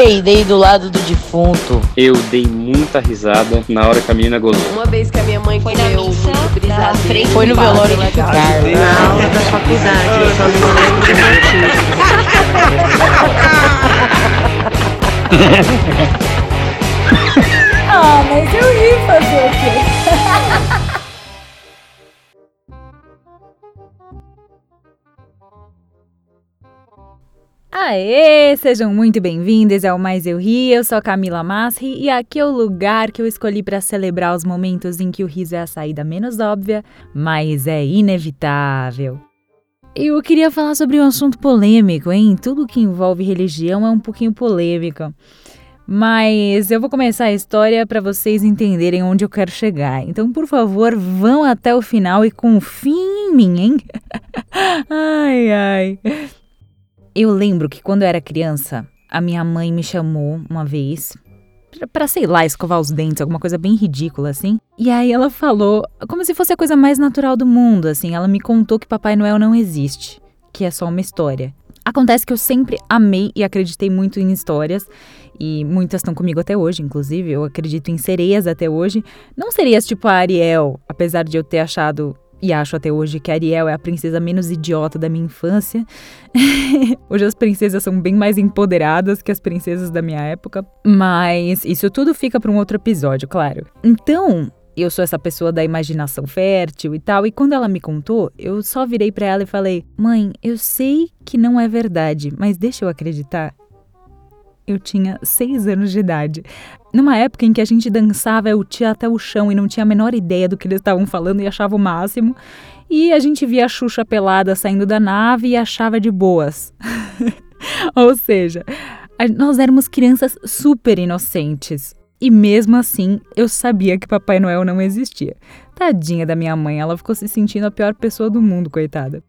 peidei do lado do defunto. Eu dei muita risada na hora que a menina gozou. Uma vez que a minha mãe Foi na missa da frente Foi no velório de. Na aula da faculdade, eu só não lembro do motivo. Ah, mas eu ri fazer o quê? Aê, sejam muito bem-vindos ao Mais Eu Ri, eu sou Camila Masri e aqui é o lugar que eu escolhi para celebrar os momentos em que o riso é a saída menos óbvia, mas é inevitável. Eu queria falar sobre um assunto polêmico, hein? Tudo que envolve religião é um pouquinho polêmico. Mas eu vou começar a história para vocês entenderem onde eu quero chegar. Então, por favor, vão até o final e confiem em mim, hein? ai, ai. Eu lembro que quando eu era criança, a minha mãe me chamou uma vez pra, sei lá, escovar os dentes, alguma coisa bem ridícula assim. E aí ela falou, como se fosse a coisa mais natural do mundo, assim. Ela me contou que Papai Noel não existe, que é só uma história. Acontece que eu sempre amei e acreditei muito em histórias, e muitas estão comigo até hoje, inclusive. Eu acredito em sereias até hoje. Não sereias tipo a Ariel, apesar de eu ter achado e acho até hoje que Ariel é a princesa menos idiota da minha infância. hoje as princesas são bem mais empoderadas que as princesas da minha época, mas isso tudo fica para um outro episódio, claro. Então, eu sou essa pessoa da imaginação fértil e tal, e quando ela me contou, eu só virei para ela e falei: "Mãe, eu sei que não é verdade, mas deixa eu acreditar." Eu tinha seis anos de idade. Numa época em que a gente dançava eu tinha até o chão e não tinha a menor ideia do que eles estavam falando e achava o máximo. E a gente via a Xuxa pelada saindo da nave e achava de boas. Ou seja, nós éramos crianças super inocentes. E mesmo assim, eu sabia que Papai Noel não existia. Tadinha da minha mãe, ela ficou se sentindo a pior pessoa do mundo, coitada.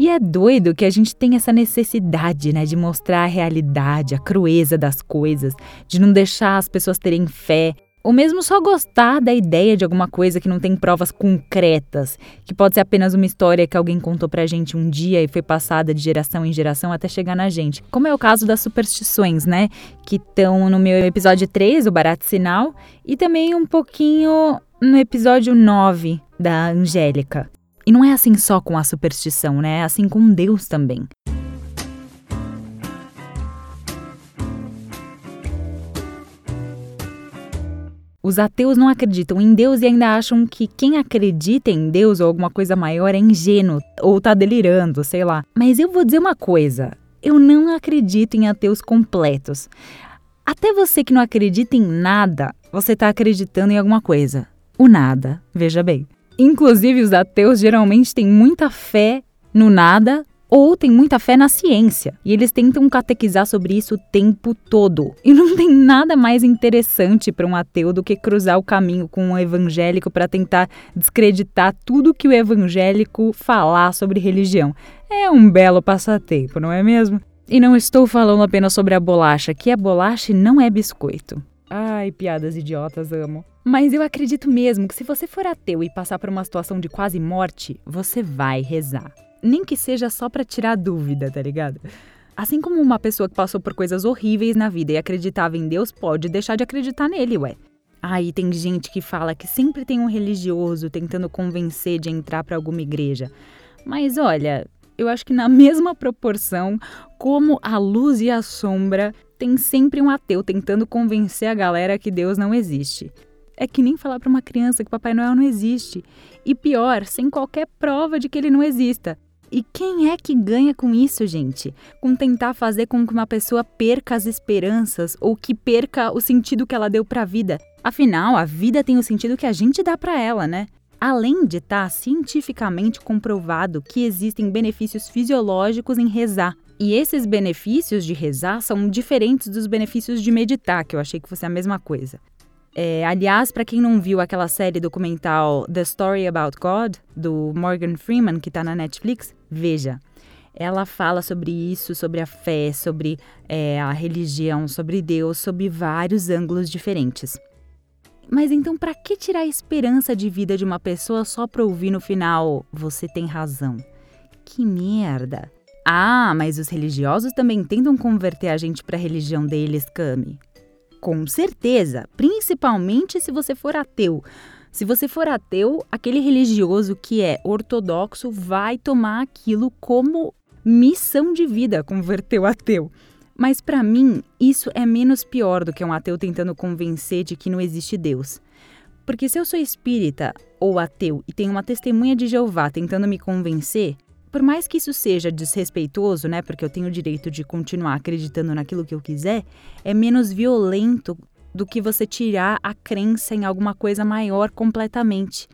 E é doido que a gente tem essa necessidade, né, de mostrar a realidade, a crueza das coisas, de não deixar as pessoas terem fé, ou mesmo só gostar da ideia de alguma coisa que não tem provas concretas, que pode ser apenas uma história que alguém contou pra gente um dia e foi passada de geração em geração até chegar na gente. Como é o caso das superstições, né, que estão no meu episódio 3, o Barato Sinal, e também um pouquinho no episódio 9 da Angélica. E não é assim só com a superstição, né? É assim com Deus também. Os ateus não acreditam em Deus e ainda acham que quem acredita em Deus ou alguma coisa maior é ingênuo ou tá delirando, sei lá. Mas eu vou dizer uma coisa: eu não acredito em ateus completos. Até você que não acredita em nada, você tá acreditando em alguma coisa. O nada, veja bem. Inclusive, os ateus geralmente têm muita fé no nada ou têm muita fé na ciência. E eles tentam catequizar sobre isso o tempo todo. E não tem nada mais interessante para um ateu do que cruzar o caminho com um evangélico para tentar descreditar tudo que o evangélico falar sobre religião. É um belo passatempo, não é mesmo? E não estou falando apenas sobre a bolacha, que é bolacha não é biscoito. Ai, piadas idiotas, amo. Mas eu acredito mesmo que se você for ateu e passar por uma situação de quase morte, você vai rezar. Nem que seja só pra tirar dúvida, tá ligado? Assim como uma pessoa que passou por coisas horríveis na vida e acreditava em Deus pode deixar de acreditar nele, ué. Aí tem gente que fala que sempre tem um religioso tentando convencer de entrar pra alguma igreja. Mas olha, eu acho que na mesma proporção, como a luz e a sombra, tem sempre um ateu tentando convencer a galera que Deus não existe. É que nem falar pra uma criança que Papai Noel não existe. E pior, sem qualquer prova de que ele não exista. E quem é que ganha com isso, gente? Com tentar fazer com que uma pessoa perca as esperanças ou que perca o sentido que ela deu pra vida. Afinal, a vida tem o sentido que a gente dá pra ela, né? Além de estar cientificamente comprovado que existem benefícios fisiológicos em rezar. E esses benefícios de rezar são diferentes dos benefícios de meditar, que eu achei que fosse a mesma coisa. É, aliás, para quem não viu aquela série documental The Story About God, do Morgan Freeman, que está na Netflix, veja. Ela fala sobre isso, sobre a fé, sobre é, a religião, sobre Deus, sobre vários ângulos diferentes. Mas então, para que tirar a esperança de vida de uma pessoa só para ouvir no final, você tem razão? Que merda! Ah, mas os religiosos também tentam converter a gente para a religião deles, Cami. Com certeza, principalmente se você for ateu. Se você for ateu, aquele religioso que é ortodoxo vai tomar aquilo como missão de vida converter o ateu. Mas para mim, isso é menos pior do que um ateu tentando convencer de que não existe Deus. Porque se eu sou espírita ou ateu e tenho uma testemunha de Jeová tentando me convencer, por mais que isso seja desrespeitoso, né, porque eu tenho o direito de continuar acreditando naquilo que eu quiser, é menos violento do que você tirar a crença em alguma coisa maior completamente.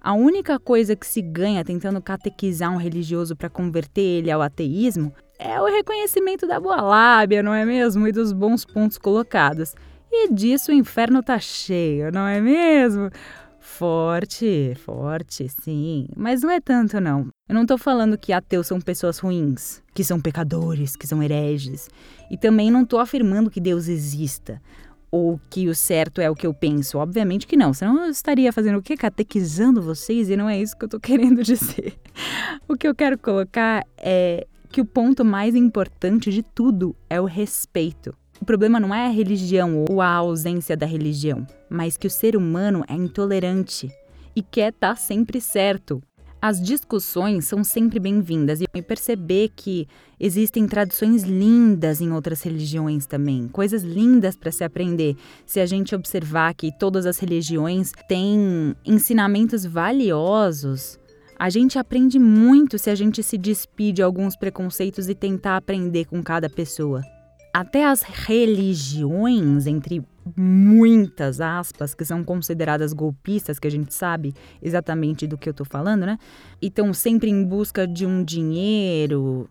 A única coisa que se ganha tentando catequizar um religioso para converter ele ao ateísmo é o reconhecimento da boa lábia, não é mesmo? E dos bons pontos colocados. E disso o inferno tá cheio, não é mesmo? Forte, forte, sim. Mas não é tanto, não. Eu não tô falando que ateus são pessoas ruins, que são pecadores, que são hereges. E também não tô afirmando que Deus exista ou que o certo é o que eu penso. Obviamente que não, senão eu estaria fazendo o quê? Catequizando vocês e não é isso que eu tô querendo dizer. o que eu quero colocar é que o ponto mais importante de tudo é o respeito. O problema não é a religião ou a ausência da religião, mas que o ser humano é intolerante e quer estar tá sempre certo. As discussões são sempre bem-vindas e perceber que existem tradições lindas em outras religiões também, coisas lindas para se aprender. Se a gente observar que todas as religiões têm ensinamentos valiosos, a gente aprende muito se a gente se despide de alguns preconceitos e tentar aprender com cada pessoa. Até as religiões, entre muitas aspas, que são consideradas golpistas, que a gente sabe exatamente do que eu tô falando, né? E estão sempre em busca de um dinheiro.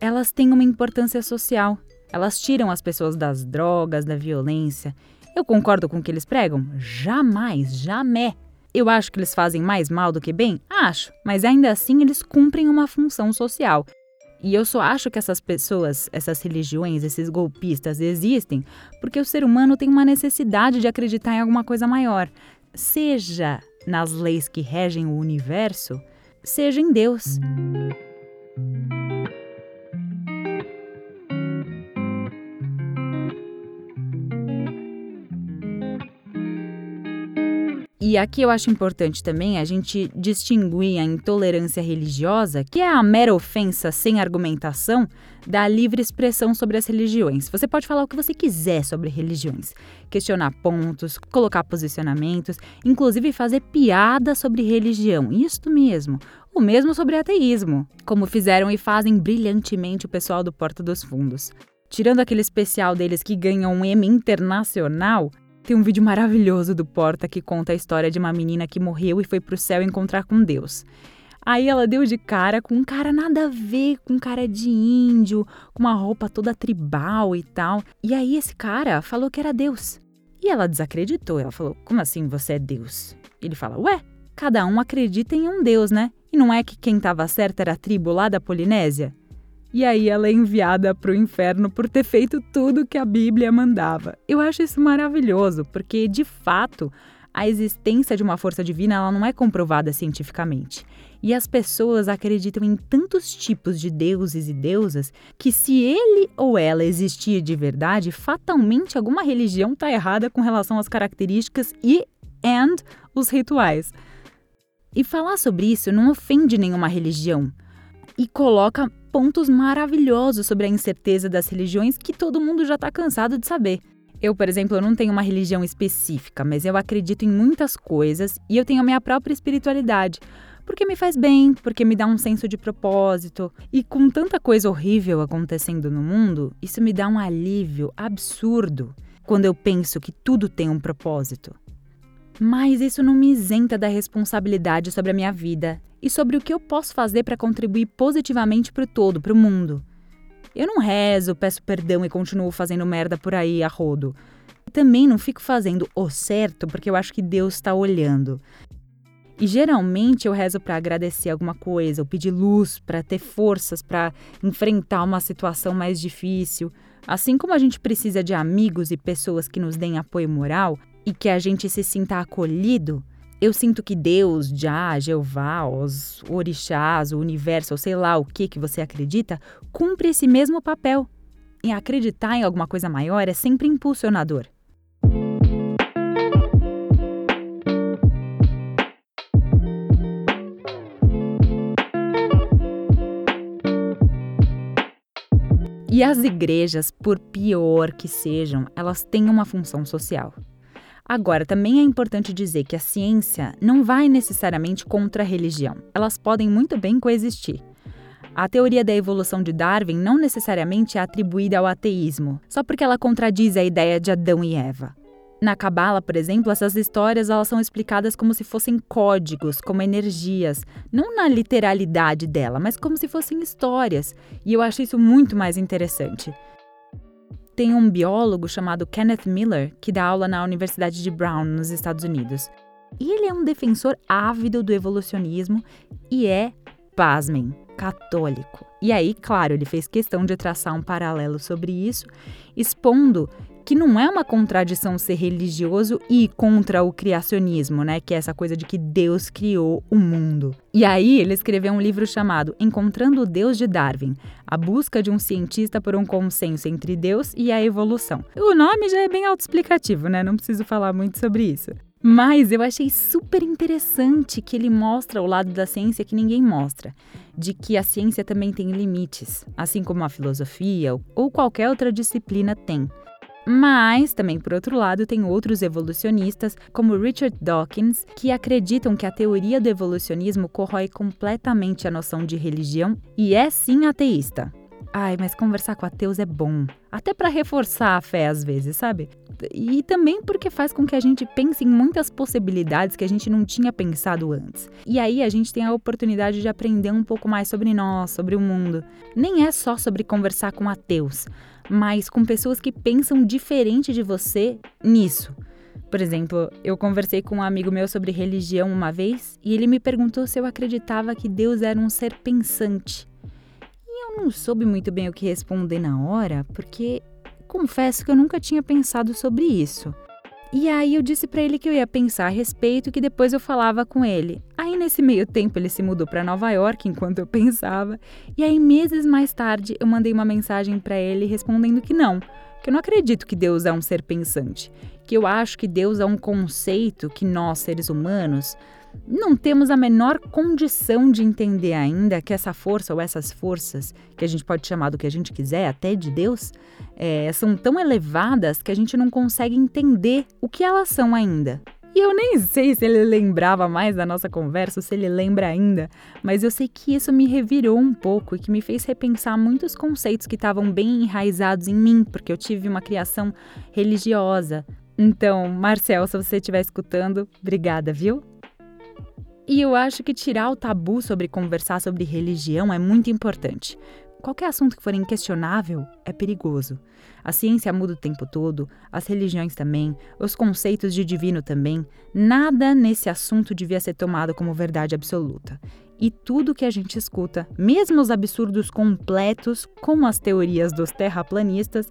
Elas têm uma importância social. Elas tiram as pessoas das drogas, da violência. Eu concordo com o que eles pregam? Jamais, jamais. Eu acho que eles fazem mais mal do que bem? Acho, mas ainda assim eles cumprem uma função social. E eu só acho que essas pessoas, essas religiões, esses golpistas existem porque o ser humano tem uma necessidade de acreditar em alguma coisa maior, seja nas leis que regem o universo, seja em Deus. E aqui eu acho importante também a gente distinguir a intolerância religiosa, que é a mera ofensa sem argumentação, da livre expressão sobre as religiões. Você pode falar o que você quiser sobre religiões, questionar pontos, colocar posicionamentos, inclusive fazer piada sobre religião. Isto mesmo. O mesmo sobre ateísmo, como fizeram e fazem brilhantemente o pessoal do Porta dos Fundos. Tirando aquele especial deles que ganham um Emmy internacional, tem um vídeo maravilhoso do Porta que conta a história de uma menina que morreu e foi pro céu encontrar com Deus. Aí ela deu de cara com um cara nada a ver, com cara de índio, com uma roupa toda tribal e tal. E aí esse cara falou que era Deus. E ela desacreditou. Ela falou: Como assim você é Deus? Ele fala: Ué, cada um acredita em um Deus, né? E não é que quem estava certo era a tribo lá da Polinésia? E aí ela é enviada para o inferno por ter feito tudo que a Bíblia mandava. Eu acho isso maravilhoso, porque de fato a existência de uma força divina ela não é comprovada cientificamente. E as pessoas acreditam em tantos tipos de deuses e deusas que se ele ou ela existir de verdade, fatalmente alguma religião está errada com relação às características e and os rituais. E falar sobre isso não ofende nenhuma religião e coloca pontos maravilhosos sobre a incerteza das religiões que todo mundo já está cansado de saber. Eu, por exemplo, eu não tenho uma religião específica, mas eu acredito em muitas coisas e eu tenho a minha própria espiritualidade. Porque me faz bem, porque me dá um senso de propósito. E com tanta coisa horrível acontecendo no mundo, isso me dá um alívio absurdo quando eu penso que tudo tem um propósito. Mas isso não me isenta da responsabilidade sobre a minha vida e sobre o que eu posso fazer para contribuir positivamente para o todo, para o mundo. Eu não rezo, peço perdão e continuo fazendo merda por aí a rodo. Também não fico fazendo o certo porque eu acho que Deus está olhando. E geralmente eu rezo para agradecer alguma coisa, ou pedir luz, para ter forças para enfrentar uma situação mais difícil. Assim como a gente precisa de amigos e pessoas que nos deem apoio moral e que a gente se sinta acolhido, Eu sinto que Deus, Já, Jeová, os orixás, o universo, ou sei lá o que que você acredita, cumpre esse mesmo papel. E acreditar em alguma coisa maior é sempre impulsionador. E as igrejas, por pior que sejam, elas têm uma função social. Agora, também é importante dizer que a ciência não vai necessariamente contra a religião. Elas podem muito bem coexistir. A teoria da evolução de Darwin não necessariamente é atribuída ao ateísmo, só porque ela contradiz a ideia de Adão e Eva. Na Cabala, por exemplo, essas histórias elas são explicadas como se fossem códigos, como energias, não na literalidade dela, mas como se fossem histórias. E eu acho isso muito mais interessante tem um biólogo chamado Kenneth Miller que dá aula na Universidade de Brown, nos Estados Unidos. E ele é um defensor ávido do evolucionismo e é, pasmem, católico. E aí, claro, ele fez questão de traçar um paralelo sobre isso, expondo que não é uma contradição ser religioso e contra o criacionismo, né? Que é essa coisa de que Deus criou o mundo. E aí ele escreveu um livro chamado Encontrando o Deus de Darwin: A busca de um cientista por um consenso entre Deus e a evolução. O nome já é bem autoexplicativo, né? Não preciso falar muito sobre isso. Mas eu achei super interessante que ele mostra o lado da ciência que ninguém mostra, de que a ciência também tem limites, assim como a filosofia ou qualquer outra disciplina tem. Mas, também por outro lado, tem outros evolucionistas, como Richard Dawkins, que acreditam que a teoria do evolucionismo corrói completamente a noção de religião e é sim ateísta. Ai, mas conversar com ateus é bom. Até para reforçar a fé às vezes, sabe? E também porque faz com que a gente pense em muitas possibilidades que a gente não tinha pensado antes. E aí a gente tem a oportunidade de aprender um pouco mais sobre nós, sobre o mundo. Nem é só sobre conversar com ateus mas com pessoas que pensam diferente de você nisso. Por exemplo, eu conversei com um amigo meu sobre religião uma vez e ele me perguntou se eu acreditava que Deus era um ser pensante. E eu não soube muito bem o que responder na hora, porque confesso que eu nunca tinha pensado sobre isso. E aí eu disse para ele que eu ia pensar a respeito e que depois eu falava com ele. Aí nesse meio tempo ele se mudou para Nova York enquanto eu pensava, e aí meses mais tarde eu mandei uma mensagem para ele respondendo que não, que eu não acredito que Deus é um ser pensante, que eu acho que Deus é um conceito que nós seres humanos não temos a menor condição de entender ainda que essa força ou essas forças, que a gente pode chamar do que a gente quiser, até de Deus, é, são tão elevadas que a gente não consegue entender o que elas são ainda. E eu nem sei se ele lembrava mais da nossa conversa, ou se ele lembra ainda, mas eu sei que isso me revirou um pouco e que me fez repensar muitos conceitos que estavam bem enraizados em mim, porque eu tive uma criação religiosa. Então, Marcel, se você estiver escutando, obrigada, viu? E eu acho que tirar o tabu sobre conversar sobre religião é muito importante. Qualquer assunto que for inquestionável é perigoso. A ciência muda o tempo todo, as religiões também, os conceitos de divino também. Nada nesse assunto devia ser tomado como verdade absoluta. E tudo que a gente escuta, mesmo os absurdos completos, como as teorias dos terraplanistas,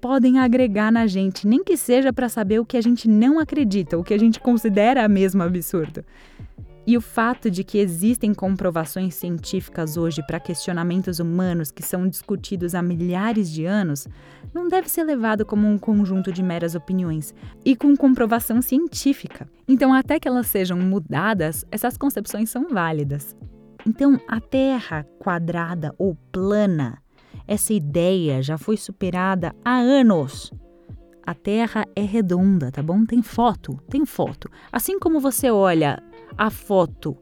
podem agregar na gente, nem que seja para saber o que a gente não acredita, o que a gente considera mesmo absurdo. E o fato de que existem comprovações científicas hoje para questionamentos humanos que são discutidos há milhares de anos não deve ser levado como um conjunto de meras opiniões e com comprovação científica. Então, até que elas sejam mudadas, essas concepções são válidas. Então, a Terra quadrada ou plana, essa ideia já foi superada há anos. A Terra é redonda, tá bom? Tem foto, tem foto. Assim como você olha a foto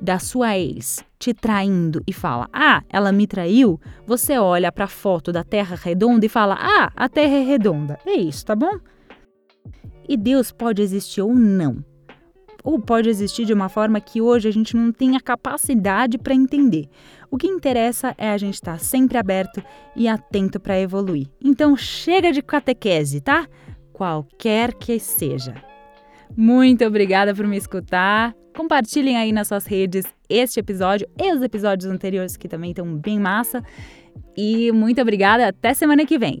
da sua ex te traindo e fala: "Ah, ela me traiu", você olha para a foto da Terra redonda e fala: "Ah, a Terra é redonda". É isso, tá bom? E Deus pode existir ou não. Ou pode existir de uma forma que hoje a gente não tem a capacidade para entender. O que interessa é a gente estar tá sempre aberto e atento para evoluir. Então chega de catequese, tá? Qualquer que seja. Muito obrigada por me escutar. Compartilhem aí nas suas redes este episódio e os episódios anteriores que também estão bem massa. E muito obrigada, até semana que vem.